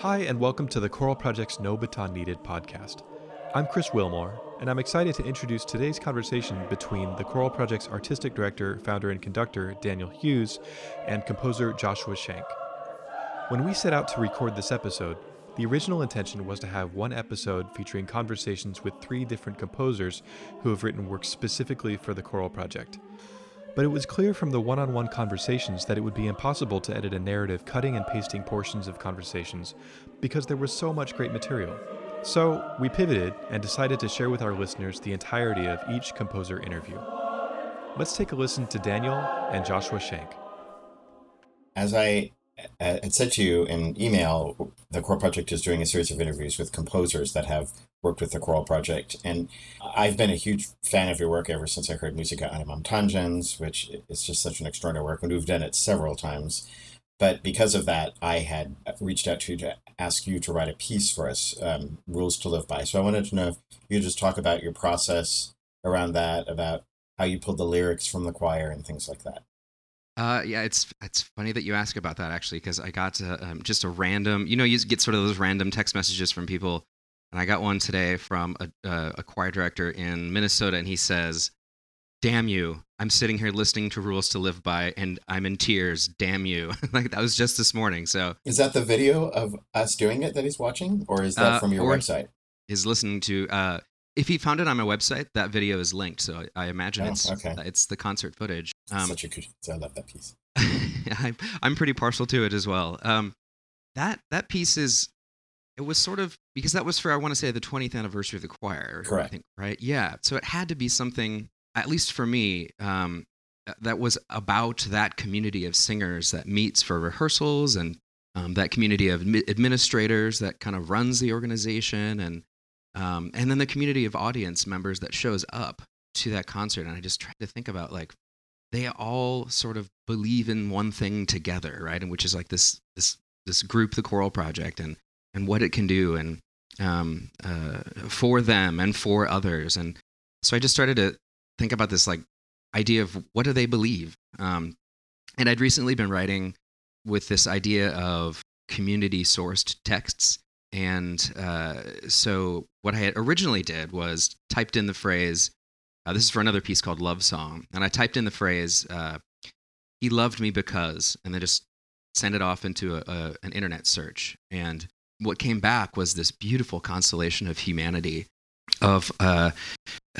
Hi, and welcome to the Choral Project's No Baton Needed podcast. I'm Chris Wilmore, and I'm excited to introduce today's conversation between the Choral Project's artistic director, founder, and conductor, Daniel Hughes, and composer Joshua Shank. When we set out to record this episode, the original intention was to have one episode featuring conversations with three different composers who have written works specifically for the Choral Project. But it was clear from the one on one conversations that it would be impossible to edit a narrative cutting and pasting portions of conversations because there was so much great material. So we pivoted and decided to share with our listeners the entirety of each composer interview. Let's take a listen to Daniel and Joshua Shank. As I uh, had said to you in email, the Choral Project is doing a series of interviews with composers that have worked with the Choral Project. And I've been a huge fan of your work ever since I heard Musica Animam Tangens, which is just such an extraordinary work. And we've done it several times. But because of that, I had reached out to you to ask you to write a piece for us, um, Rules to Live By. So I wanted to know if you just talk about your process around that, about how you pulled the lyrics from the choir and things like that. Uh, yeah, it's it's funny that you ask about that actually, because I got um, just a random, you know, you get sort of those random text messages from people and I got one today from a, uh, a choir director in Minnesota, and he says, "Damn you! I'm sitting here listening to Rules to Live By, and I'm in tears. Damn you!" like that was just this morning. So is that the video of us doing it that he's watching, or is that uh, from your website? Is listening to. Uh, if he found it on my website, that video is linked. So I, imagine oh, it's okay. it's the concert footage. Um, Such a good. I love that piece. I'm I'm pretty partial to it as well. Um, that that piece is it was sort of because that was for I want to say the 20th anniversary of the choir. Correct. I think, right? Yeah. So it had to be something, at least for me, um, that was about that community of singers that meets for rehearsals and um, that community of administrators that kind of runs the organization and um, and then the community of audience members that shows up to that concert. And I just tried to think about like they all sort of believe in one thing together, right? And which is like this this this group, the Choral Project, and and what it can do and um, uh, for them and for others. And so I just started to think about this like idea of what do they believe. Um, and I'd recently been writing with this idea of community sourced texts. And uh, so what I had originally did was typed in the phrase, uh, this is for another piece called Love Song. And I typed in the phrase, uh, he loved me because, and then just send it off into a, a, an internet search. And what came back was this beautiful constellation of humanity of uh,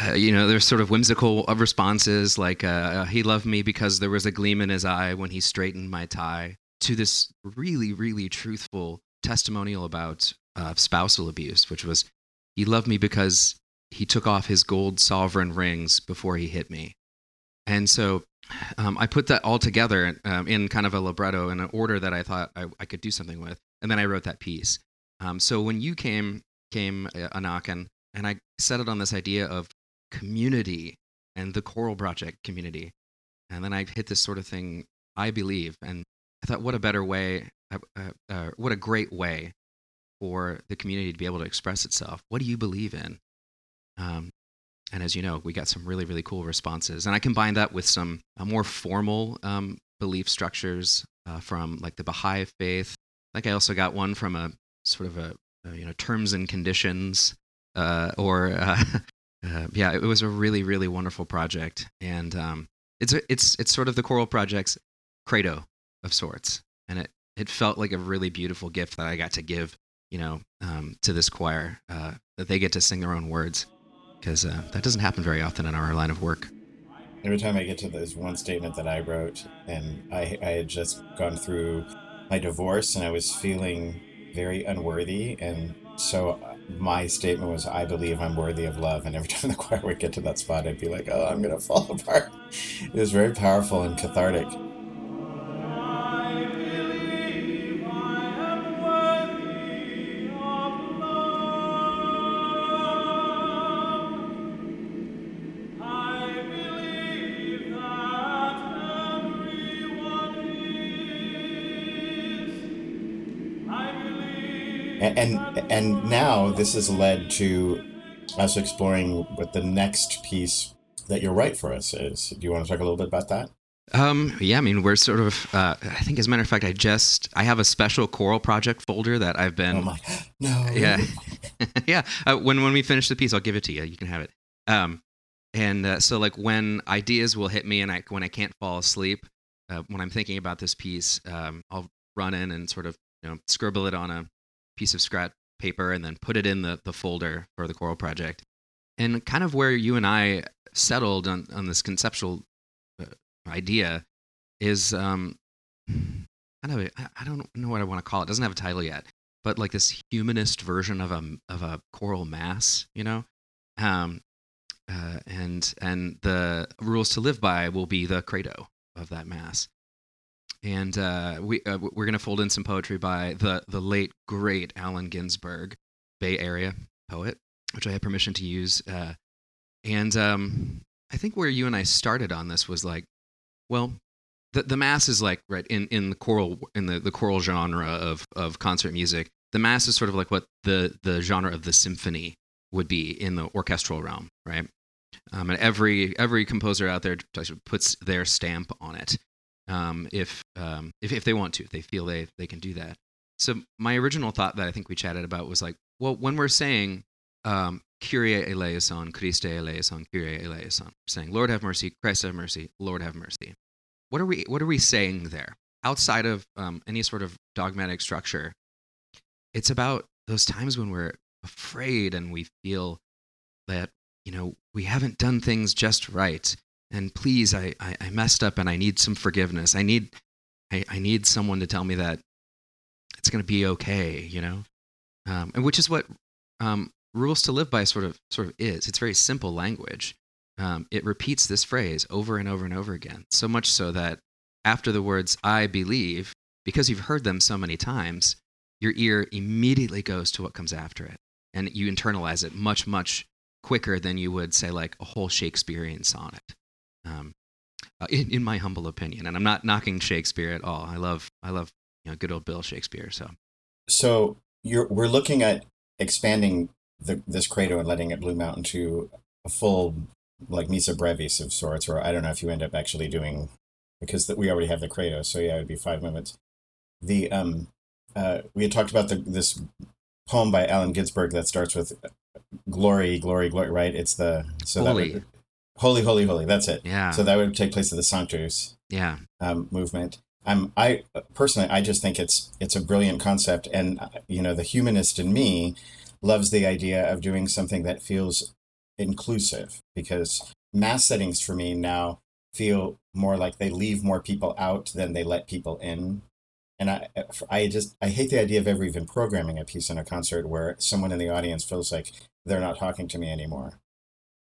uh, you know there's sort of whimsical responses like uh, he loved me because there was a gleam in his eye when he straightened my tie to this really really truthful testimonial about uh, spousal abuse which was he loved me because he took off his gold sovereign rings before he hit me. And so um, i put that all together um, in kind of a libretto in an order that i thought I, I could do something with and then i wrote that piece um, so when you came came uh, a knocking, and I set it on this idea of community and the Choral project community, and then I hit this sort of thing. I believe, and I thought, what a better way, uh, uh, uh, what a great way for the community to be able to express itself. What do you believe in? Um, and as you know, we got some really, really cool responses. And I combined that with some uh, more formal um, belief structures uh, from like the Baha'i faith. Like I also got one from a sort of a, a you know terms and conditions uh, or uh, uh, yeah, it was a really really wonderful project, and um, it's a, it's it's sort of the choral project's credo of sorts, and it it felt like a really beautiful gift that I got to give you know um, to this choir uh, that they get to sing their own words. Because uh, that doesn't happen very often in our line of work. Every time I get to this one statement that I wrote, and I, I had just gone through my divorce, and I was feeling very unworthy. And so uh, my statement was, I believe I'm worthy of love. And every time the choir would get to that spot, I'd be like, oh, I'm going to fall apart. It was very powerful and cathartic. And, now this has led to us exploring what the next piece that your right for us is. Do you want to talk a little bit about that? Um, yeah, I mean, we're sort of. Uh, I think, as a matter of fact, I just I have a special choral project folder that I've been. Oh my, no. Yeah, yeah. Uh, when when we finish the piece, I'll give it to you. You can have it. Um, and uh, so like when ideas will hit me, and I when I can't fall asleep, uh, when I'm thinking about this piece, um, I'll run in and sort of you know scribble it on a piece of scrap paper, and then put it in the the folder for the Choral project. And kind of where you and I settled on on this conceptual uh, idea is um, kind of a, I don't know what I want to call it. it. Doesn't have a title yet, but like this humanist version of a of a choral mass, you know. Um, uh, and and the rules to live by will be the credo of that mass. And uh, we uh, we're gonna fold in some poetry by the the late great Allen Ginsberg, Bay Area poet, which I had permission to use. Uh, and um, I think where you and I started on this was like well, the the mass is like right in in the choral in the the choral genre of of concert music. The mass is sort of like what the the genre of the symphony would be in the orchestral realm, right? Um, and every every composer out there puts their stamp on it, um, if, um, if if they want to, if they feel they they can do that. So my original thought that I think we chatted about was like, well, when we're saying um, Kyrie eleison, Christe eleison, Kyrie eleison, saying, Lord have mercy, Christ have mercy, Lord have mercy. What are we, what are we saying there? Outside of um, any sort of dogmatic structure, it's about those times when we're afraid and we feel that, you know, we haven't done things just right. And please, I, I, I messed up and I need some forgiveness. I need, I, I need someone to tell me that it's going to be okay, you know? Um, and which is what um, rules to live by sort of sort of is. It's very simple language. Um, it repeats this phrase over and over and over again, so much so that after the words "I believe," because you've heard them so many times, your ear immediately goes to what comes after it, and you internalize it much much quicker than you would say like a whole Shakespearean sonnet. Um, uh, in, in my humble opinion, and I'm not knocking Shakespeare at all. I love I love you know good old Bill Shakespeare. So, so you're we're looking at expanding the, this credo and letting it bloom out into a full like missa brevis of sorts, or I don't know if you end up actually doing because the, we already have the credo, so yeah, it would be five movements. The um, uh, we had talked about the this poem by Allen Ginsberg that starts with glory, glory, glory. Right? It's the so holy. that would, holy, holy, holy. That's it. Yeah. So that would take place in the Sanctus. Yeah. Um, movement. Um, I personally, I just think it's it's a brilliant concept, and you know, the humanist in me loves the idea of doing something that feels inclusive because mass settings for me now feel more like they leave more people out than they let people in and I, I just I hate the idea of ever even programming a piece in a concert where someone in the audience feels like they're not talking to me anymore.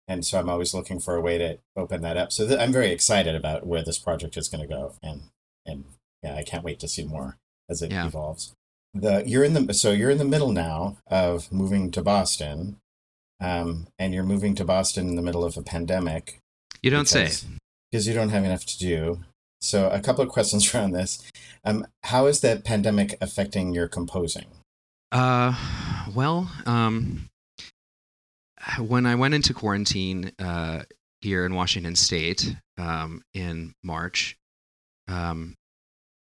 And so I'm always looking for a way to open that up. So th- I'm very excited about where this project is going to go, and and yeah, I can't wait to see more as it yeah. evolves the you're in the so you're in the middle now of moving to Boston, um, and you're moving to Boston in the middle of a pandemic. You don't because, say because you don't have enough to do. So a couple of questions around this. Um, how is the pandemic affecting your composing? Uh, well, um, when I went into quarantine uh, here in Washington State um, in March, um,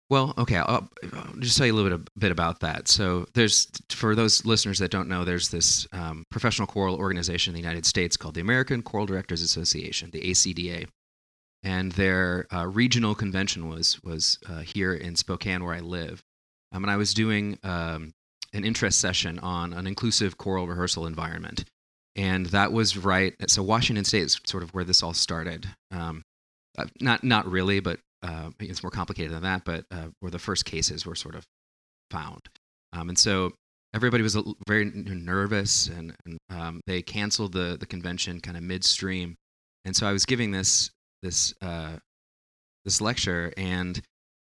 well, okay, I'll, I'll, just tell you a little bit, a bit about that. So, there's for those listeners that don't know, there's this um, professional choral organization in the United States called the American Choral Directors Association, the ACDA, and their uh, regional convention was was uh, here in Spokane, where I live. Um, and I was doing um, an interest session on an inclusive choral rehearsal environment, and that was right. So, Washington State is sort of where this all started. Um, uh, not not really, but uh, it's more complicated than that, but uh, where the first cases were sort of found. Um, and so everybody was very nervous and, and um, they canceled the, the convention kind of midstream. And so I was giving this, this, uh, this lecture and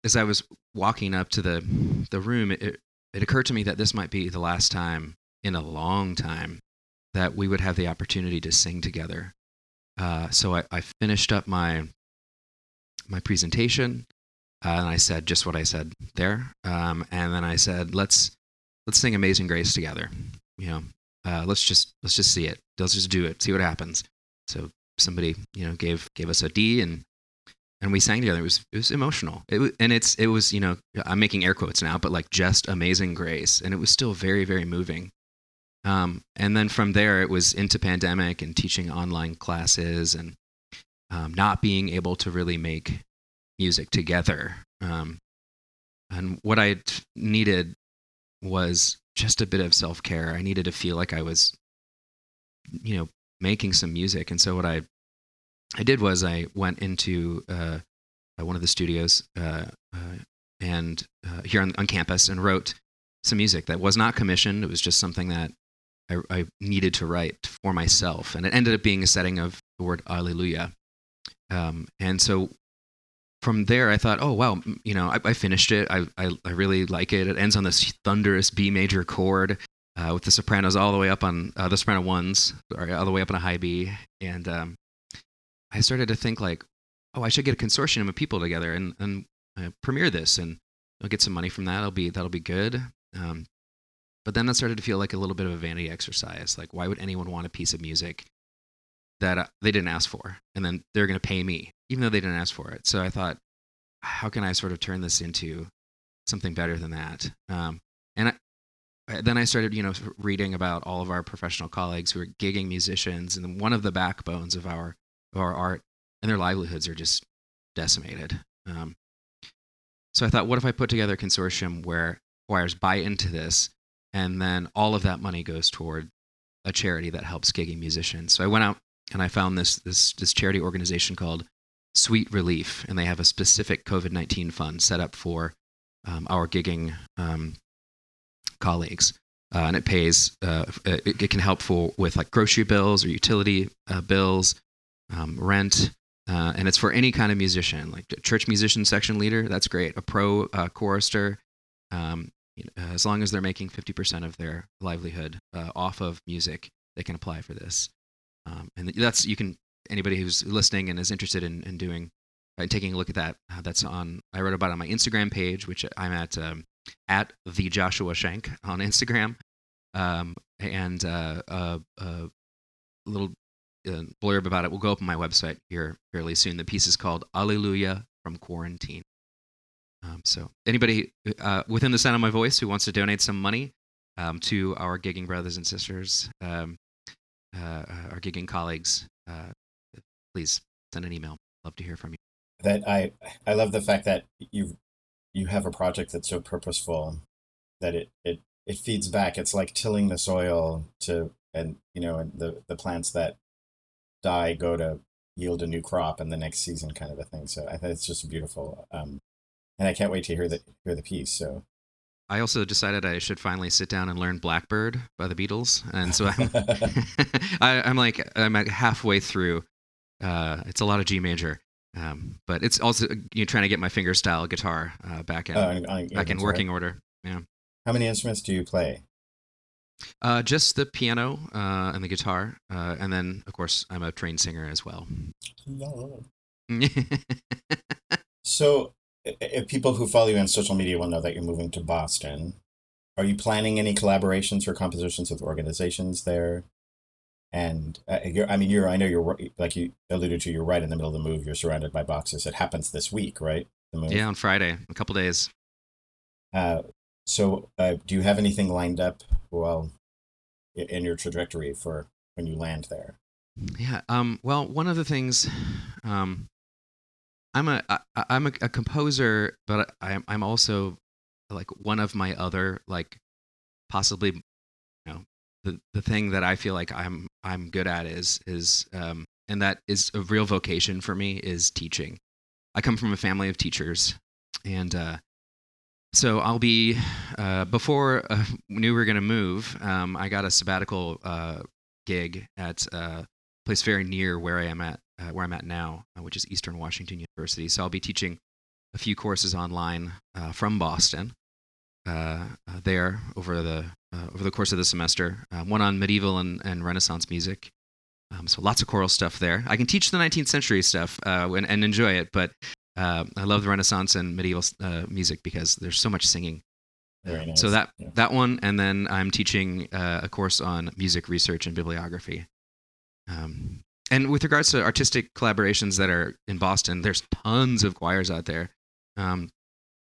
as I was walking up to the, the room, it, it occurred to me that this might be the last time in a long time that we would have the opportunity to sing together. Uh, so I, I, finished up my my presentation, uh, and I said just what I said there. Um, and then I said, let's let's sing Amazing Grace together. You know, uh, let's just let's just see it. Let's just do it. See what happens. So somebody you know gave gave us a D and and we sang together. It was it was emotional. It was, and it's it was you know I'm making air quotes now, but like just amazing grace, and it was still very very moving. Um, and then from there, it was into pandemic and teaching online classes and um, not being able to really make music together. Um, and what I needed was just a bit of self care. I needed to feel like I was, you know, making some music. And so what I I did was I went into uh, uh one of the studios uh, uh, and uh, here on, on campus and wrote some music that was not commissioned. It was just something that I, I, needed to write for myself, and it ended up being a setting of the word Alleluia. Um, and so from there, I thought, oh wow, you know, I, I finished it. I, I, I really like it. It ends on this thunderous B major chord. Uh, with the sopranos all the way up on uh, the soprano ones, or all the way up on a high B, and um, I started to think like, oh, I should get a consortium of people together and and uh, premiere this, and I'll get some money from that. It'll be that'll be good. Um, but then that started to feel like a little bit of a vanity exercise. Like, why would anyone want a piece of music that uh, they didn't ask for, and then they're going to pay me, even though they didn't ask for it? So I thought, how can I sort of turn this into something better than that? Um, and I, then I started, you know, reading about all of our professional colleagues who are gigging musicians, and one of the backbones of our of our art, and their livelihoods are just decimated. Um, so I thought, what if I put together a consortium where choirs buy into this, and then all of that money goes toward a charity that helps gigging musicians. So I went out and I found this this this charity organization called Sweet Relief, and they have a specific COVID nineteen fund set up for um, our gigging um, colleagues. Uh, and it pays uh, it, it, can help for with like grocery bills or utility uh, bills um, rent uh, and it's for any kind of musician like church musician section leader that's great a pro uh, chorister um, as long as they're making 50% of their livelihood uh, off of music, they can apply for this. Um, and that's, you can, anybody who's listening and is interested in, in doing, uh, taking a look at that, uh, that's on, I wrote about on my Instagram page, which I'm at, um, at the Joshua Shank on Instagram. Um, and uh, a, a little uh, blurb about it will go up on my website here fairly soon. The piece is called Alleluia from Quarantine. Um, so, anybody uh, within the sound of my voice who wants to donate some money um, to our gigging brothers and sisters, um, uh, our gigging colleagues, uh, please send an email. Love to hear from you. That I I love the fact that you you have a project that's so purposeful that it it it feeds back. It's like tilling the soil to and you know and the the plants that die go to yield a new crop in the next season kind of a thing. So I think it's just beautiful. Um, and I can't wait to hear the hear the piece. So I also decided I should finally sit down and learn Blackbird by the Beatles, and so I'm I, am like I'm halfway through. Uh, it's a lot of G major, um, but it's also you know, trying to get my fingerstyle guitar uh, back in oh, back in working right. order. Yeah. How many instruments do you play? Uh, just the piano uh, and the guitar, uh, and then of course I'm a trained singer as well. so if people who follow you on social media will know that you're moving to Boston. Are you planning any collaborations or compositions with organizations there? And uh, I mean, you're I know you're like you alluded to. You're right in the middle of the move. You're surrounded by boxes. It happens this week, right? Yeah, on Friday, a couple days. Uh, so, uh, do you have anything lined up? Well, in your trajectory for when you land there. Yeah. Um. Well, one of the things, um, I'm a I, I'm a, a composer, but I'm I'm also like one of my other like possibly you know the the thing that I feel like I'm I'm good at is is um and that is a real vocation for me is teaching. I come from a family of teachers, and uh, so I'll be uh, before uh, knew we were to move. Um, I got a sabbatical uh, gig at a place very near where I am at uh, where I'm at now, uh, which is Eastern Washington University. So I'll be teaching a few courses online uh, from Boston uh, uh, there over the uh, over the course of the semester. one on medieval and, and Renaissance music. Um, so lots of choral stuff there. I can teach the 19th century stuff and, and, enjoy it, but I love the Renaissance and medieval music because there's so much singing. Nice. So that yeah. that one, and then I'm teaching a course on music research and bibliography. Um, and with regards to artistic collaborations that are in Boston, there's tons of choirs out there. Um,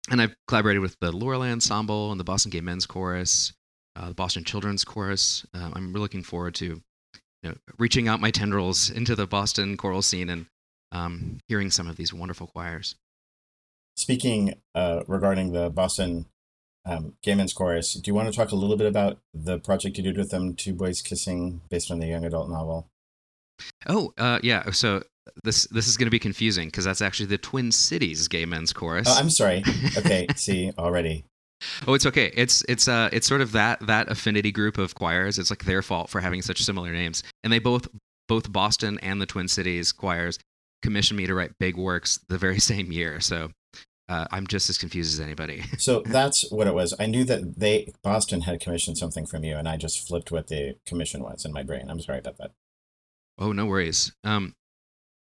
and I've collaborated with the Lorelei Ensemble and the Boston Gay Men's Chorus, uh, the Boston Children's Chorus. Um, I'm really looking forward to you know, reaching out my tendrils into the Boston choral scene and um, hearing some of these wonderful choirs. Speaking uh, regarding the Boston um, Gay Men's Chorus, do you want to talk a little bit about the project you did with them, Two Boys Kissing, based on the young adult novel? Oh, uh, yeah. So this this is going to be confusing because that's actually the Twin Cities Gay Men's Chorus. Oh, I'm sorry. Okay, see already. Oh, it's okay. It's it's uh it's sort of that that affinity group of choirs. It's like their fault for having such similar names, and they both both Boston and the Twin Cities choirs commissioned me to write big works the very same year. So uh, I'm just as confused as anybody. so that's what it was. I knew that they Boston had commissioned something from you, and I just flipped what the commission was in my brain. I'm sorry about that. Oh, no worries. Um,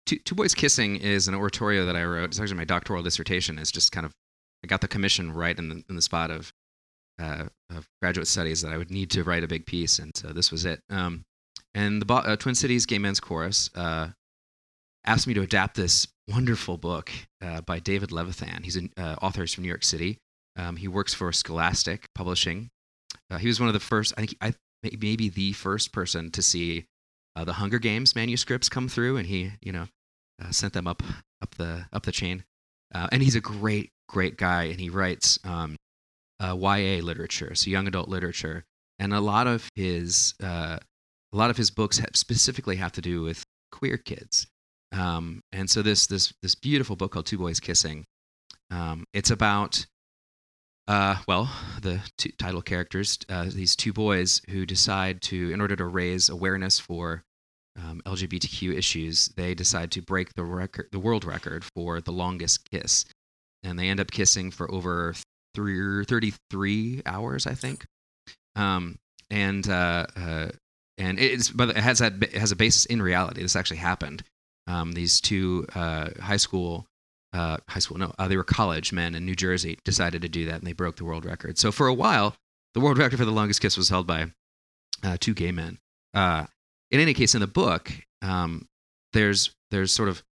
Two, Two Boys Kissing is an oratorio that I wrote. It's actually my doctoral dissertation. It's just kind of I got the commission right in the in the spot of uh, of graduate studies that I would need to write a big piece, and so this was it. Um, and the uh, Twin Cities Gay Men's Chorus uh, asked me to adapt this wonderful book uh, by David Levithan. He's an uh, author from New York City. Um, he works for Scholastic Publishing. Uh, he was one of the first, I think, I maybe the first person to see the Hunger Games manuscripts come through, and he, you know, sent them up up the up the chain. and he's a great great guy, and he writes um, uh, YA literature, so young adult literature, and a lot of his uh, a lot of his books have specifically have to do with queer kids. Um, and so this this this beautiful book called Two Boys Kissing, um, it's about uh, well the two title characters, uh, these two boys who decide to, in order to raise awareness for um, LGBTQ issues, they decide to break the record, the world record for the longest kiss and they end up kissing for over three, 33 hours, I think. Um, and uh, uh, and it's but it has that it has a basis in reality. This actually happened. Um, these two uh, high school uh, high school no uh, they were college men in New Jersey decided to do that and they broke the world record. So for a while, the world record for the longest kiss was held by uh, two gay men. in any case, in the book, um, there's there's sort of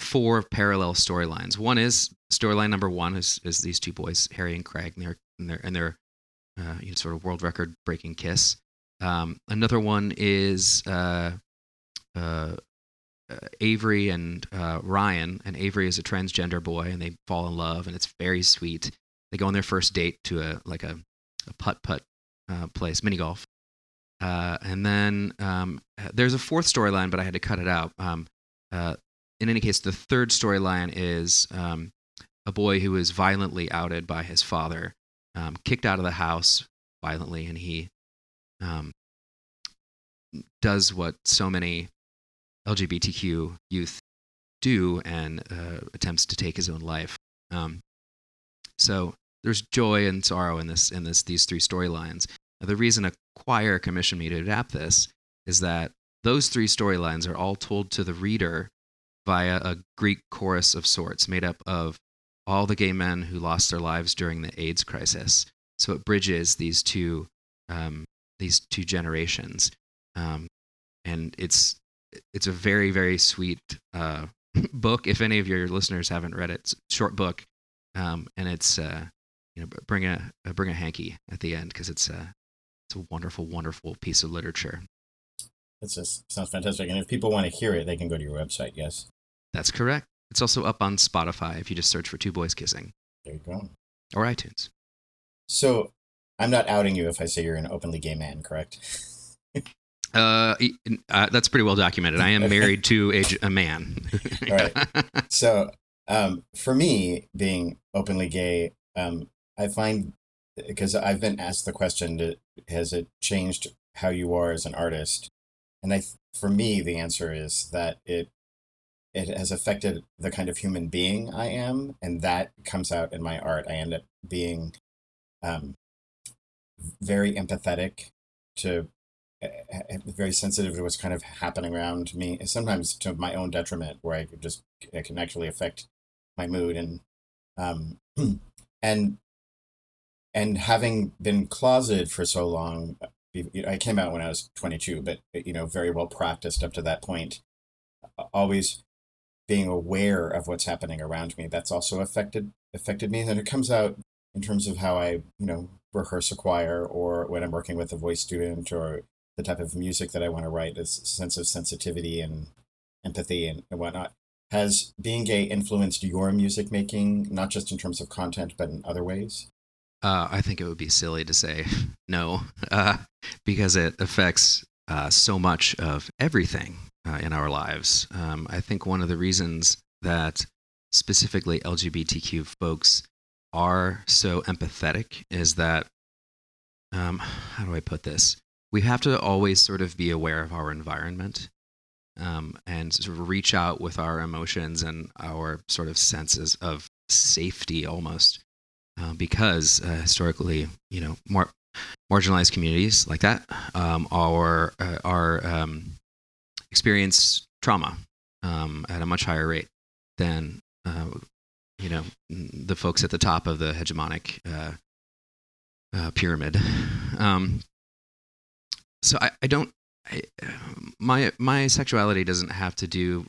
four parallel storylines. One is storyline number one is, is these two boys, Harry and Craig, and their and their, and their uh, you know, sort of world record breaking kiss. Um, another one is uh, uh, uh, Avery and uh, Ryan, and Avery is a transgender boy, and they fall in love, and it's very sweet. They go on their first date to a like a, a putt putt uh, place, mini golf, and then um, there's a fourth storyline, but I had to cut it out. Um, in any case, the third storyline is um, a boy who is violently outed by his father, um, kicked out of the house violently, and he um, does what so many LGBTQ youth do and uh, attempts to take his own life. Um, so there's joy and sorrow in this in this these three storylines. The reason a choir commissioned me to adapt this is that those three storylines are all told to the reader via a Greek chorus of sorts, made up of all the gay men who lost their lives during the AIDS crisis. So it bridges these two um, these two generations, um, and it's it's a very very sweet uh, book. If any of your listeners haven't read it, it's a short book, um, and it's uh, you know bring a bring a hanky at the end because it's a it's a wonderful wonderful piece of literature. It just sounds fantastic. And if people want to hear it, they can go to your website. Yes. That's correct. It's also up on Spotify if you just search for Two Boys Kissing. There you go. Or iTunes. So I'm not outing you if I say you're an openly gay man, correct? uh, uh, that's pretty well documented. I am married to a, a man. Right. So um, for me, being openly gay, um, I find because I've been asked the question, has it changed how you are as an artist? And I, for me, the answer is that it it has affected the kind of human being I am, and that comes out in my art. I end up being um, very empathetic to very sensitive to what's kind of happening around me sometimes to my own detriment where i just it can actually affect my mood and um and and having been closeted for so long i came out when i was 22 but you know very well practiced up to that point always being aware of what's happening around me. That's also affected affected me, and it comes out in terms of how I, you know, rehearse a choir or when I'm working with a voice student or the type of music that I want to write. Is sense of sensitivity and empathy and, and whatnot. Has being gay influenced your music making, not just in terms of content, but in other ways? Uh, I think it would be silly to say no, uh, because it affects uh, so much of everything uh, in our lives. Um, I think one of the reasons that specifically LGBTQ folks are so empathetic is that, um, how do I put this? We have to always sort of be aware of our environment um, and sort of reach out with our emotions and our sort of senses of safety almost. Uh, because uh, historically, you know, more marginalized communities like that um, are uh, are um, experience trauma um, at a much higher rate than uh, you know the folks at the top of the hegemonic uh, uh, pyramid. So I, I don't I, my my sexuality doesn't have to do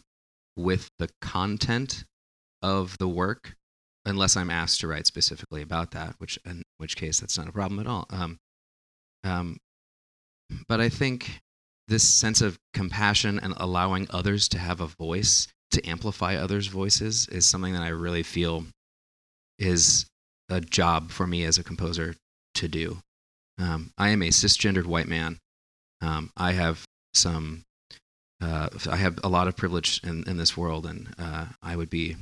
with the content of the work unless I'm asked to write specifically about that, which in which case that's not a problem at all. Um, um, but I think this sense of compassion and allowing others to have a voice, to amplify others' voices, is something that I really feel is a job for me as a composer to do. Um, I am a cisgendered white man. Um, I have some, uh, I have a lot of privilege in, in this world, and uh, I would be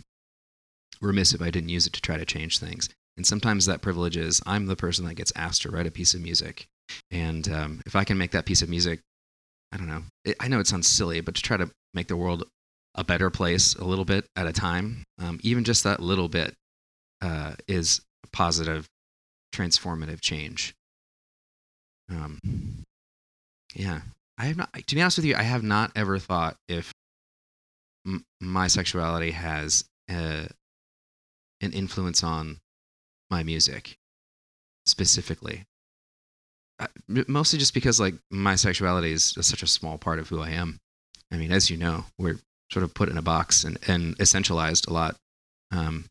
remiss if I didn't use it to try to change things. And sometimes that privilege is I'm the person that gets asked to write a piece of music. And um, if I can make that piece of music, I don't know, it, I know it sounds silly, but to try to make the world a better place a little bit at a time, um, even just that little bit uh, is positive, transformative change. Um, yeah, I have not, to be honest with you, I have not ever thought if m- my sexuality has uh, an influence on my music specifically. mostly just because like my sexuality is such a small part of who I am. I mean, as you know, we're sort of put in a box and, and essentialized a lot. Um,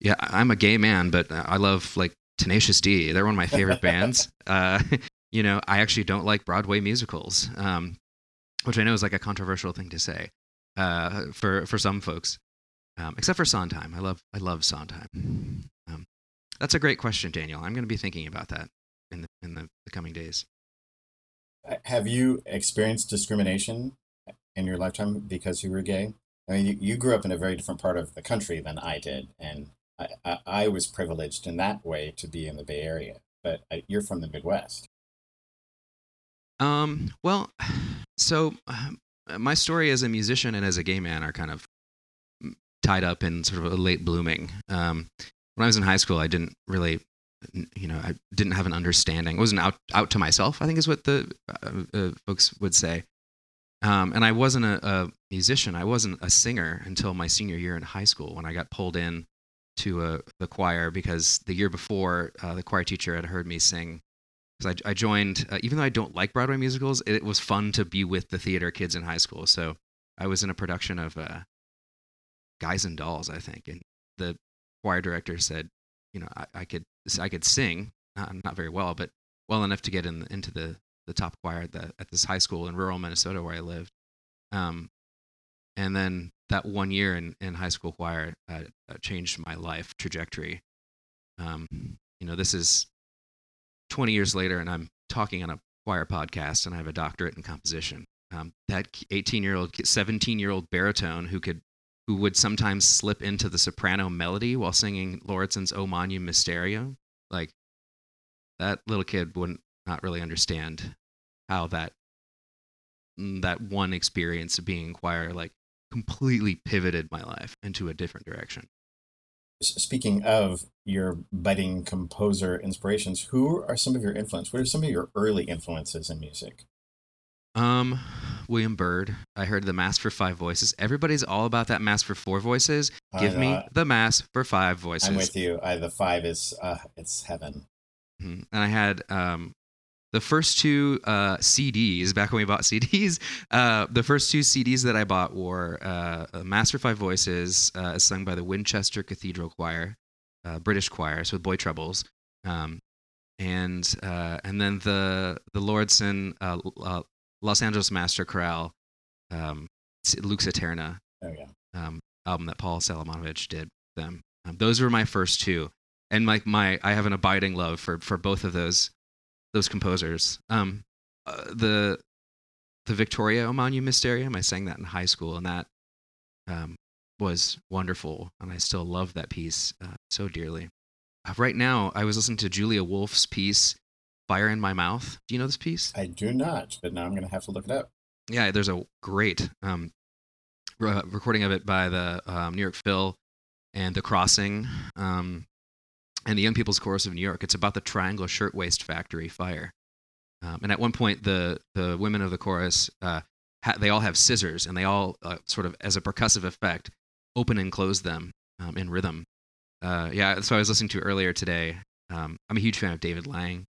yeah, I'm a gay man, but I love like Tenacious D. They're one of my favorite bands. Uh, you know, I actually don't like Broadway musicals, um, which I know is like a controversial thing to say uh, for for some folks um, except for Sondheim. I love I love Sondheim. Um, that's a great question, Daniel. I'm going to be thinking about that in the in the, the coming days. Uh, have you experienced discrimination in your lifetime because you were gay? I mean, you, you grew up in a very different part of the country than I did, and I, I, I was privileged in that way to be in the Bay Area. But I, you're from the Midwest. Um. Well, so uh, my story as a musician and as a gay man are kind of tied up in sort of a late blooming. Um, when I was in high school, I didn't really, you know, I didn't have an understanding. I wasn't out out to myself. I think is what the uh, uh, folks would say. Um, and I wasn't a, a, musician. I wasn't a singer until my senior year in high school when I got pulled in to a, uh, the choir because the year before uh, the choir teacher had heard me sing. Because I, I, joined, uh, even though I don't like Broadway musicals, it, it, was fun to be with the theater kids in high school. So I was in a production of uh, Guys and Dolls, I think. And the choir director said, you know, I, I could I could sing, not, not very well, but well enough to get in, into the the top choir at, the, at this high school in rural Minnesota where I lived. Um, and then that one year in, in high school choir uh, uh, changed my life trajectory. Um, you know, this is 20 years later, and I'm talking on a choir podcast, and I have a doctorate in composition. Um, that 18 year old, 17 year old baritone who could who would sometimes slip into the soprano melody while singing Lauridsen's O Magnum Mysterium. Like that little kid wouldn't not really understand how that mm, that one experience of being in choir like completely pivoted my life into a different direction. Speaking of your budding composer inspirations, who are some of your influences? What are some of your early influences in music? Um, William Byrd. I heard the Mass for Five Voices. Everybody's all about that Mass for Four Voices. Give me the Mass for Five Voices. I'm with you. I, the five is uh, it's heaven. Mm-hmm. And I had um, the first two uh, CDs, back when we bought CDs, uh, the first two CDs that I bought were uh, Mass for Five Voices, uh, sung by the Winchester Cathedral Choir, uh, British choir, so with boy trebles, um, and uh, and then the the Lauridsen Los Angeles Master Chorale, um, Lux Aeterna Oh yeah. um, album that Paul Salamunovich did them. Um, those were my first two, and like my, I have an abiding love for for both of those those composers. Um, uh, the the Victoria O Magnum Mysterium, I sang that in high school, and that um, was wonderful, and I still love that piece uh, so dearly. Uh, right now, I was listening to Julia Wolfe's piece, "Fire in My Mouth." Do you know this piece? I do not, but now I'm going to have to look it up. Yeah, there's a great um, re- recording of it by the um, New York Phil and the Crossing um, and the Young People's Chorus of New York. It's about the Triangle Shirtwaist Factory fire. Um, and at one point, the the women of the chorus uh, ha- they all have scissors, and they all uh, sort of as a percussive effect open and close them um, in rhythm. Uh, yeah, that's what I was listening to earlier today. Um, I'm a huge fan of David Lang.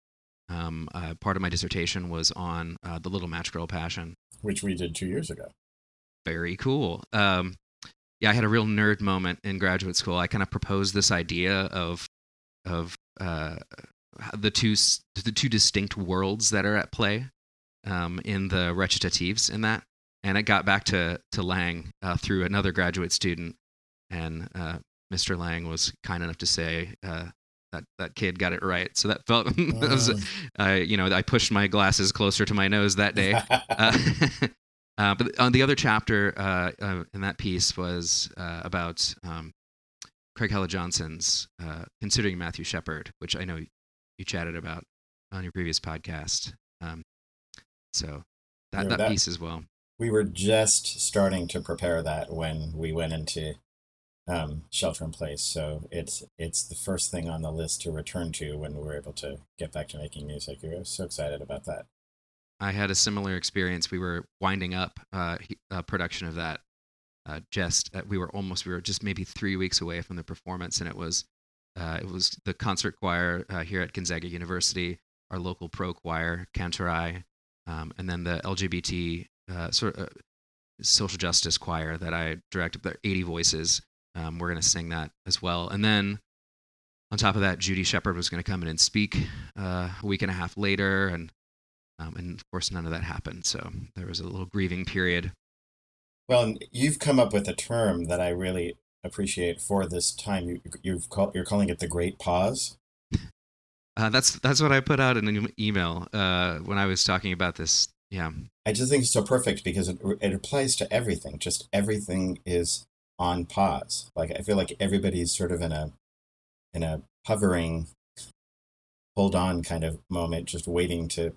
Um, uh, part of my dissertation was on uh, the Little Match Girl Passion, which we did two years ago. Very cool. Um, yeah, I had a real nerd moment in graduate school. I kind of proposed this idea of of uh, the two the two distinct worlds that are at play um, in the recitatives in that, and it got back to to Lang uh, through another graduate student, and uh, Mr. Lang was kind enough to say uh, that that kid got it right. So that felt, that was, uh, you know, I pushed my glasses closer to my nose that day. Uh, uh, but on the other chapter uh, uh, in that piece was uh, about um, Craig Hella-Johnson's considering Matthew Shepard, which I know you chatted about on your previous podcast. Um, so that, that, that piece as well. We were just starting to prepare that when we went into um, shelter in place. So it's it's the first thing on the list to return to when we're able to get back to making music. We're so excited about that. I had a similar experience. We were winding up uh, a production of that. Uh, just uh, we were almost we were just maybe three weeks away from the performance, and it was uh, it was the concert choir uh, here at Gonzaga University, our local pro choir, Cantorai, um, and then the LGBT uh, sort of social justice choir that I directed. There 80 voices um, we're going to sing that as well. And then on top of that, Judy Shepard was going to come in and speak uh, a week and a half later, and um, and of course none of that happened. So there was a little grieving period. Well, you've come up with a term that I really appreciate for this time. You, you've call, you're calling it the Great Pause. Uh, that's that's what I put out in an email uh, when I was talking about this. Yeah, I just think it's so perfect because it, it applies to everything. Just everything is on pause. Like I feel like everybody's sort of in a in a hovering hold on kind of moment, just waiting to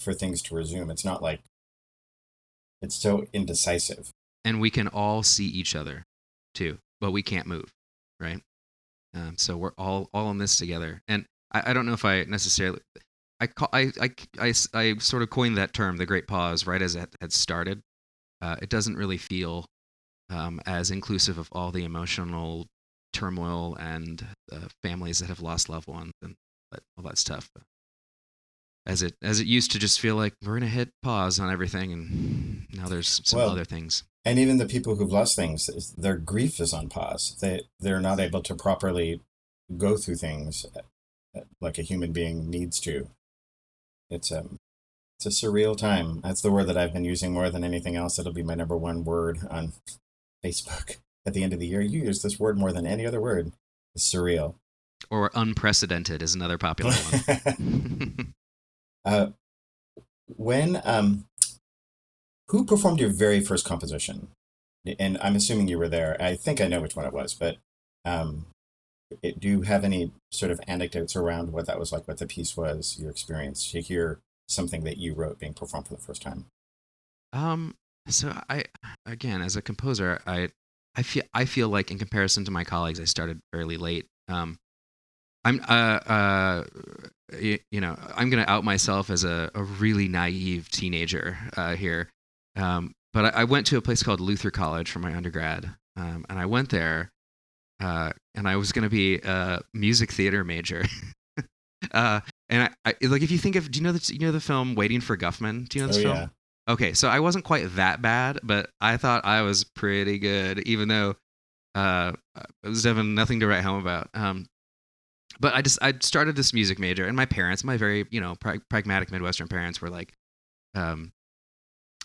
for things to resume. It's not like it's so indecisive. And we can all see each other too, but we can't move, right? Um, so we're all all in this together. And I, I don't know if I necessarily I, call, I, I, I, I sort of coined that term, the great pause, right as it had started. Uh, it doesn't really feel um, as inclusive of all the emotional turmoil and uh, families that have lost loved ones and all that stuff. As it as it used to just feel like we're gonna hit pause on everything, and now there's some well, other things. And even the people who've lost things, their grief is on pause. They they're not able to properly go through things like a human being needs to. It's um it's a surreal time. That's the word that I've been using more than anything else. It'll be my number one word on Facebook at the end of the year. You use this word more than any other word. It's surreal. Or unprecedented is another popular one. uh, when um, who performed your very first composition? And I'm assuming you were there. I think I know which one it was, but um, it, do you have any sort of anecdotes around what that was like, what the piece was, your experience to hear something that you wrote being performed for the first time? Um, so I again as a composer, I I feel I feel like in comparison to my colleagues, I started fairly late. Um, I'm uh uh you, you know I'm gonna out myself as a, a really naive teenager uh, here. Um, but I, I, went to a place called Luther College for my undergrad, um, and I went there, uh, and I was gonna be a music theater major. uh, and I, I like if you think of do you know the you know the film Waiting for Guffman? Do you know this oh film? yeah. Okay, so I wasn't quite that bad, but I thought I was pretty good, even though uh, it was definitely nothing to write home about. Um, but I just I started this music major, and my parents, my very you know pra- pragmatic Midwestern parents, were like, um,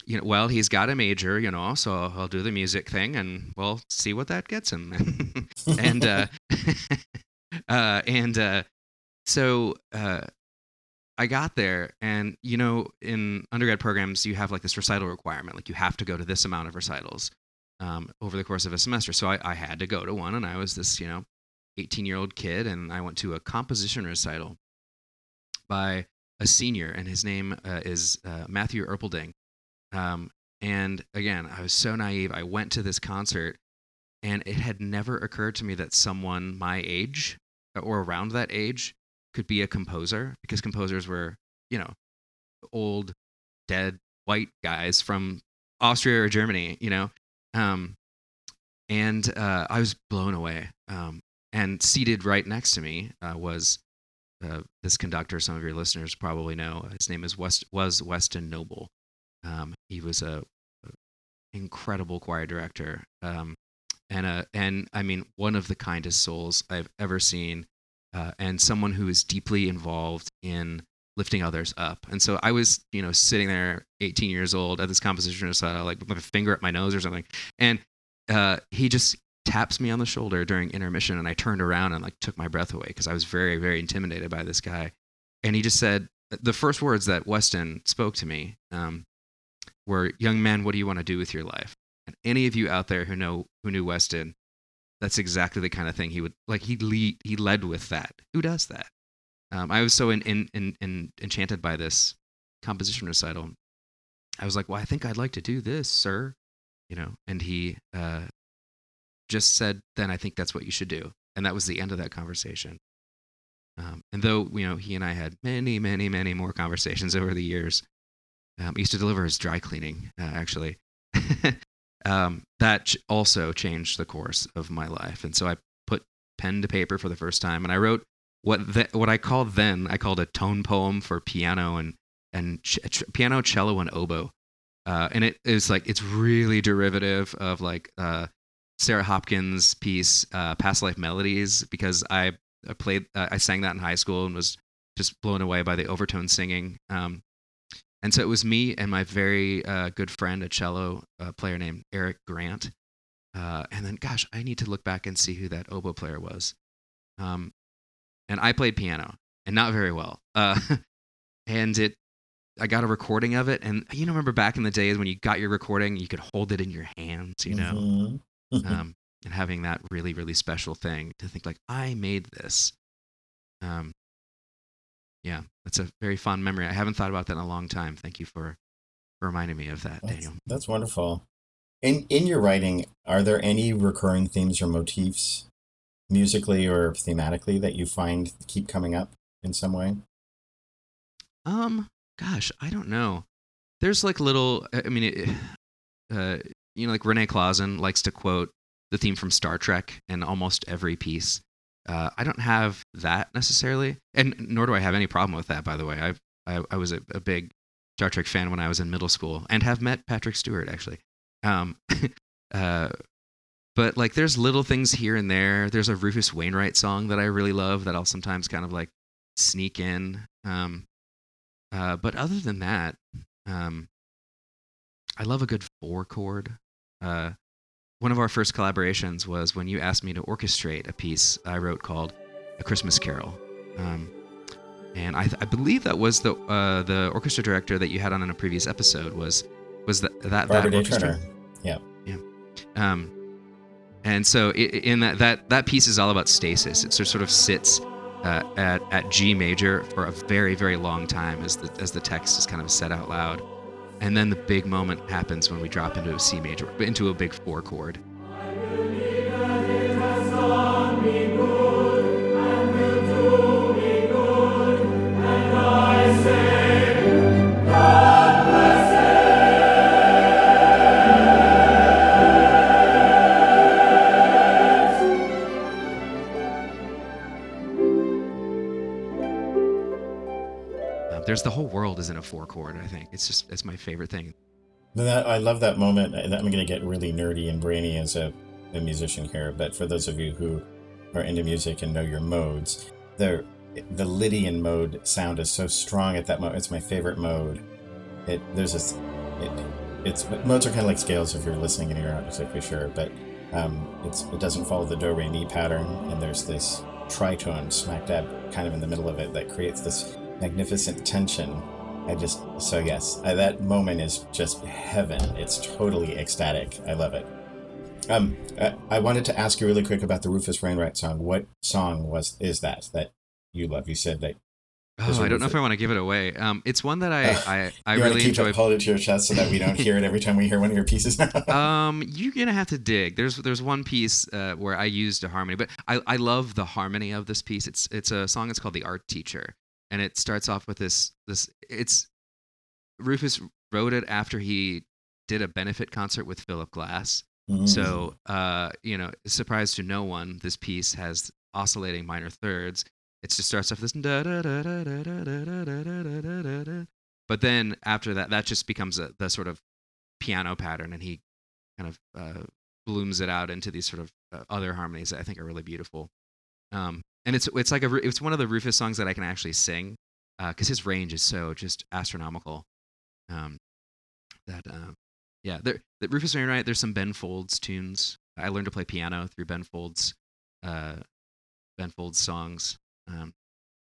you know, well, he's got a major, you know, so I'll do the music thing, and we'll see what that gets him. and uh, uh, and uh, so uh, I got there, and you know, in undergrad programs, you have like this recital requirement, like you have to go to this amount of recitals um, over the course of a semester. So I, I had to go to one, and I was this, you know, 18 year old kid, and I went to a composition recital by a senior, and his name uh, is uh, Matthew Erpelding. Um, and again, I was so naive. I went to this concert, and it had never occurred to me that someone my age or around that age could be a composer because composers were, you know, old, dead white guys from Austria or Germany, you know. Um, and uh, I was blown away. Um, and seated right next to me uh, was uh, this conductor. Some of your listeners probably know. His name is West was Weston Noble. Um, he was a, incredible choir director, um, and a and I mean one of the kindest souls I've ever seen, uh, and someone who is deeply involved in lifting others up. And so I was, you know, sitting there, 18 years old, at this composition recital, like with my finger at my nose or something, and uh, he just taps me on the shoulder during intermission and I turned around and like took my breath away because I was very, very intimidated by this guy. And he just said the first words that Weston spoke to me um, were, "Young man, what do you want to do with your life?" And any of you out there who know who knew Weston, that's exactly the kind of thing he would like. He lead, he led with that. Who does that? Um, I was so in, in, in, in, enchanted by this composition recital. I was like, "Well, I think I'd like to do this, sir." You know, and he uh, just said, then I think that's what you should do. And that was the end of that conversation. Um, and though, you know, he and I had many, many, many more conversations over the years, um, used to deliver his dry cleaning, uh, actually. um, that also changed the course of my life. And so I put pen to paper for the first time and I wrote what the, what I called then, I called a tone poem for piano and, and ch- ch- piano, cello, and oboe. Uh, and it is like, it's really derivative of like, uh, Sarah Hopkins' piece, uh, "Past Life Melodies," because I, I played, uh, I sang that in high school and was just blown away by the overtone singing. Um, and so it was me and my very uh, good friend, a cello uh, player named Eric Grant. Uh, and then, gosh, I need to look back and see who that oboe player was. Um, and I played piano, and not very well. Uh, and it, I got a recording of it, and you know, remember back in the days when you got your recording, you could hold it in your hands, you know. Mhm. um, and having that really really special thing to think like I made this. Um, yeah, that's a very fond memory. I haven't thought about that in a long time. Thank you for, reminding me of that, That's, Daniel. that's wonderful. In in your writing, are there any recurring themes or motifs, musically or thematically, that you find keep coming up in some way? Um, gosh, I don't know. There's like little. I mean, it, uh, you know, like Rene Clausen likes to quote the theme from Star Trek in almost every piece. Uh, I don't have that necessarily, and nor do I have any problem with that. By the way, I've, I I was a, a big Star Trek fan when I was in middle school, and have met Patrick Stewart actually. Um, uh, but like, there's little things here and there. There's a Rufus Wainwright song that I really love that I'll sometimes kind of like sneak in. Um, uh, but other than that, um, I love a good four chord. Uh, one of our first collaborations was when you asked me to orchestrate a piece I wrote called "A Christmas Carol," um, and I, I, believe that was the uh, the orchestra director that you had on in a previous episode was was that that Barbara that orchestra? Turner. Yeah. Yeah. Um, and so in that that that piece is all about stasis. It sort of sits uh, at at G major for a very very long time as the as the text is kind of said out loud, and then the big moment happens when we drop into a C major into a big four chord. The whole world is in a four chord. I think it's just it's my favorite thing. That, I love that moment. I'm going to get really nerdy and brainy as a, a musician here, but for those of you who are into music and know your modes, the the Lydian mode sound is so strong at that moment. It's my favorite mode. It there's this. It, it's modes are kind of like scales if you're listening and you're not exactly sure, but um, it doesn't follow the do re mi pattern, and there's this tritone smack dab kind of in the middle of it that creates this magnificent tension. I just so yes, I, that moment is just heaven. It's totally ecstatic. I love it. Um, I, I wanted to ask you really quick about the Rufus Wainwright song. What song was is that that you love? You said that Oh, I don't know if I want to give it away. Um, it's one that I I, I you really keep enjoy. It, hold it to your chest so that we don't hear it every time we hear one of your pieces. um, you're gonna have to dig. There's there's one piece uh, where I used a harmony, but I, I love the harmony of this piece. It's it's a song. It's called "The Art Teacher," and it starts off with this this. It's Rufus wrote it after he did a benefit concert with Philip Glass. Mm. So, uh, you know, surprise to no one, this piece has oscillating minor thirds. It just starts off this da da da da da da da da da da da da da. But then after that, that just becomes a, the sort of piano pattern, and he kind of uh, blooms it out into these sort of uh, other harmonies that I think are really beautiful. Um, and it's it's like a it's one of the Rufus songs that I can actually sing because his range is so just astronomical. Um, that uh, yeah, there the Rufus Wainwright. There's some Ben Folds tunes. I learned to play piano through Ben Folds, uh, Ben Folds songs. Um,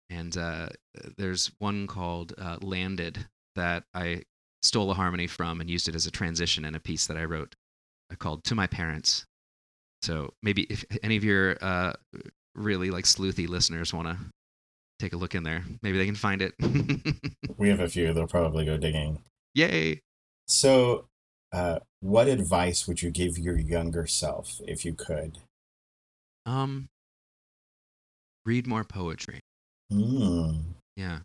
and uh, there's one called uh, Landed that I stole a harmony from and used it as a transition in a piece that I wrote uh, called To My Parents. So maybe if any of your uh, really like sleuthy listeners want to take a look in there, maybe they can find it. we have a few. They'll probably go digging. Yay! So, uh, what advice would you give your younger self if you could? Um, read more poetry. Mm. Yeah,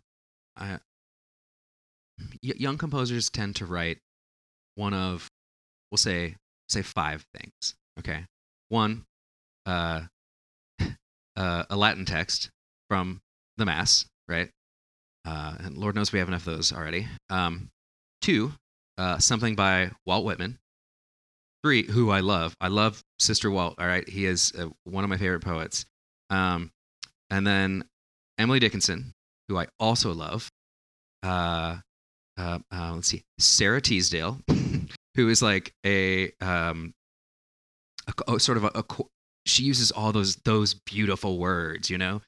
I, y- young composers tend to write one of, we'll say, say five things. Okay, one, uh, uh, a Latin text from the Mass, right? Uh, and Lord knows we have enough of those already. Um, two, uh, something by Walt Whitman. Three, who I love. I love Sister Walt. All right, he is uh, one of my favorite poets. Um, and then Emily Dickinson, who I also love. Uh, uh, uh, let's see, Sara Teasdale, who is like a, um, a, a sort of a, a, she uses all those those beautiful words, you know.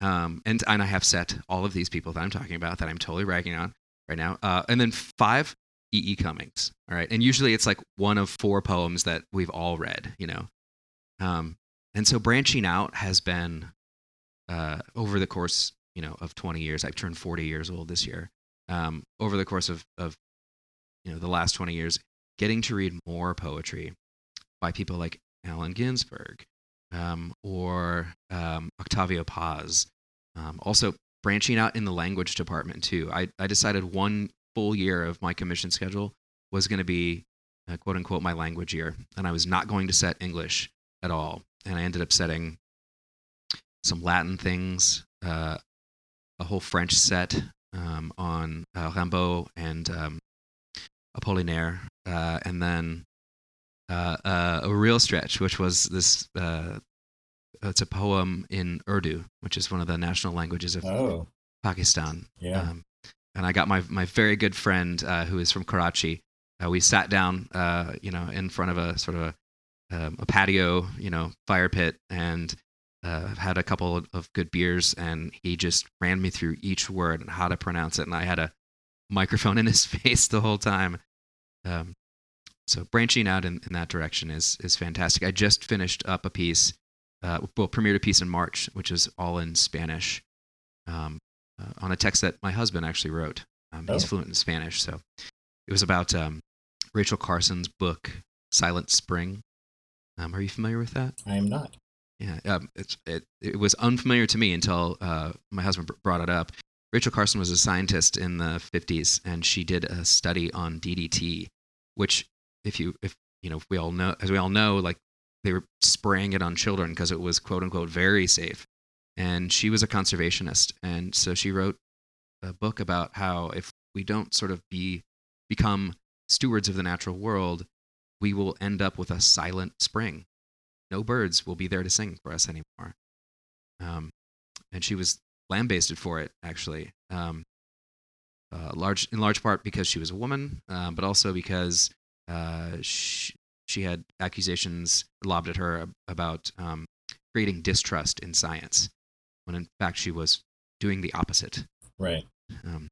Um, and and I have set all of these people that I'm talking about that I'm totally ragging on right now. Uh, and then five, E. E. Cummings. All right, and usually it's like one of four poems that we've all read, you know. Um, and so branching out has been uh, over the course, you know, of 20 years. I've turned 40 years old this year. Um, over the course of, of, you know, the last 20 years, getting to read more poetry by people like Allen Ginsberg um, or um, Octavio Paz. Um, also, branching out in the language department too. I, I decided one full year of my commission schedule was going to be uh, quote unquote my language year, and I was not going to set English at all. And I ended up setting some Latin things, uh, a whole French set um, on uh, and um, Apollinaire, uh, and then uh, uh, a real stretch, which was this. Uh, it's a poem in Urdu, which is one of the national languages of oh. Pakistan. Yeah. Um, and I got my my very good friend who is from Karachi. we sat down, you know, in front of a sort of a um, a patio, you know, fire pit, and uh, had a couple of good beers, and he just ran me through each word and how to pronounce it, and I had a microphone in his face the whole time. Um, so branching out in, in that direction is is fantastic. I just finished up a piece, uh, well, premiered a piece in March, which is all in Spanish, um, uh, on a text that my husband actually wrote. Um, he's Oh. fluent in Spanish, so it was about um, Rachel Carson's book Silent Spring. Um, are you familiar with that? I am not. Yeah, um, it's, it it was unfamiliar to me until uh, my husband br- brought it up. Rachel Carson was a scientist in the 50s, and she did a study on DDT, which, if you if you know, if we all know, as we all know, like they were spraying it on children because it was quote unquote very safe. And she was a conservationist, and so she wrote a book about how if we don't sort of be become stewards of the natural world, we will end up with a silent spring. No birds will be there to sing for us anymore. Um, and she was lambasted for it, actually. Um, uh, large in large part because she was a woman, uh, but also because uh, she, she had accusations lobbed at her about um, creating distrust in science, when in fact she was doing the opposite. Right. Um,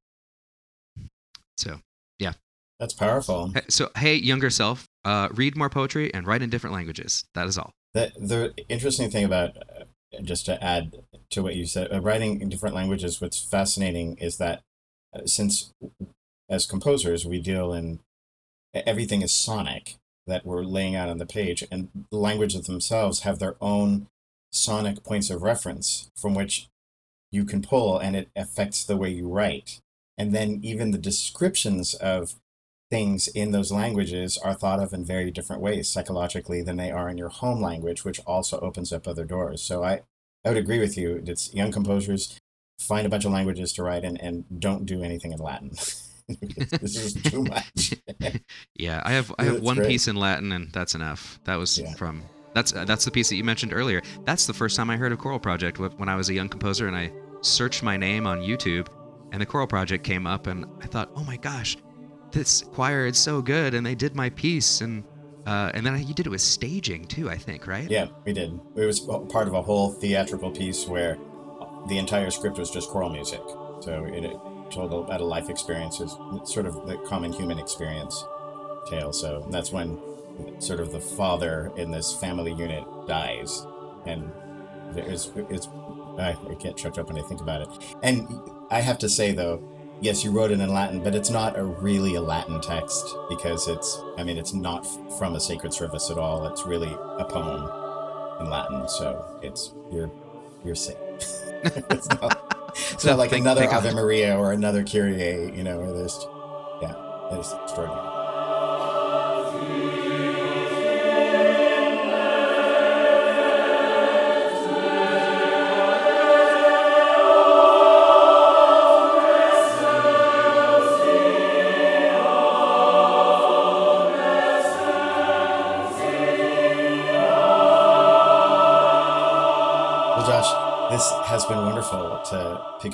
so yeah, that's powerful. So hey, younger self, uh, read more poetry and write in different languages. That is all. The the interesting thing about uh, just to add to what you said, uh, writing in different languages. What's fascinating is that uh, since as composers we deal in everything is sonic that we're laying out on the page, and the languages themselves have their own sonic points of reference from which you can pull, and it affects the way you write. And then even the descriptions of things in those languages are thought of in very different ways psychologically than they are in your home language, which also opens up other doors. So I, I would agree with you. It's young composers find a bunch of languages to write in and don't do anything in Latin. this is too much. yeah, I have I have one great. piece in Latin and that's enough. That was yeah. from that's uh, that's the piece that you mentioned earlier. That's the first time I heard of Choral Project when I was a young composer and I searched my name on YouTube and the Choral Project came up and I thought, "Oh my gosh, this choir is so good and they did my piece and uh, and then you did it with staging too, I think, right? Yeah, we did. It was part of a whole theatrical piece where the entire script was just choral music. So it, told about a life experience, is sort of the common human experience tale. So that's when sort of the father in this family unit dies, and there's it's I, I can't shut up when I think about it. And I have to say though, yes, you wrote it in Latin, but it's not a really a Latin text because it's, I mean, it's not from a sacred service at all. It's really a poem in Latin. So it's, you're, you're safe. it's not, it's so not like another Ave Maria or another Kyrie, you know, or there's, yeah, it's extraordinary.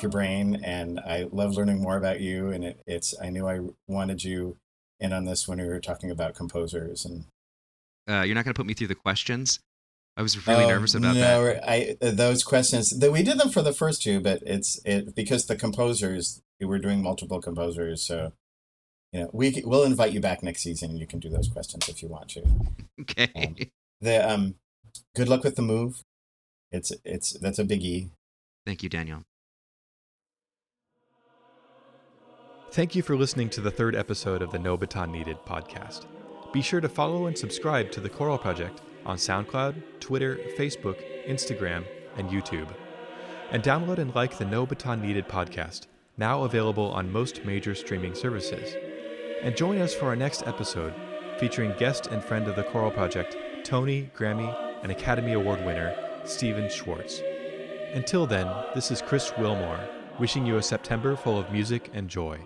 Your brain, and I love learning more about you. And it, it's I knew I wanted you in on this when we were talking about composers. And uh, you're not going to put me through the questions. I was really oh, nervous about that. no, that. I those questions that we did them for the first two, but it's it because the composers we're doing multiple composers, so you know we we'll invite you back next season. and You can do those questions if you want to. Okay. Um, the um, good luck with the move. It's it's that's a biggie. Thank you, Daniel. Thank you for listening to the third episode of the No Baton Needed podcast. Be sure to follow and subscribe to the Choral Project on SoundCloud, Twitter, Facebook, Instagram, and YouTube. And download and like the No Baton Needed podcast, now available on most major streaming services. And join us for our next episode featuring guest and friend of the Choral Project, Tony, Grammy, and Academy Award winner Stephen Schwartz. Until then, this is Chris Wilmore, wishing you a September full of music and joy.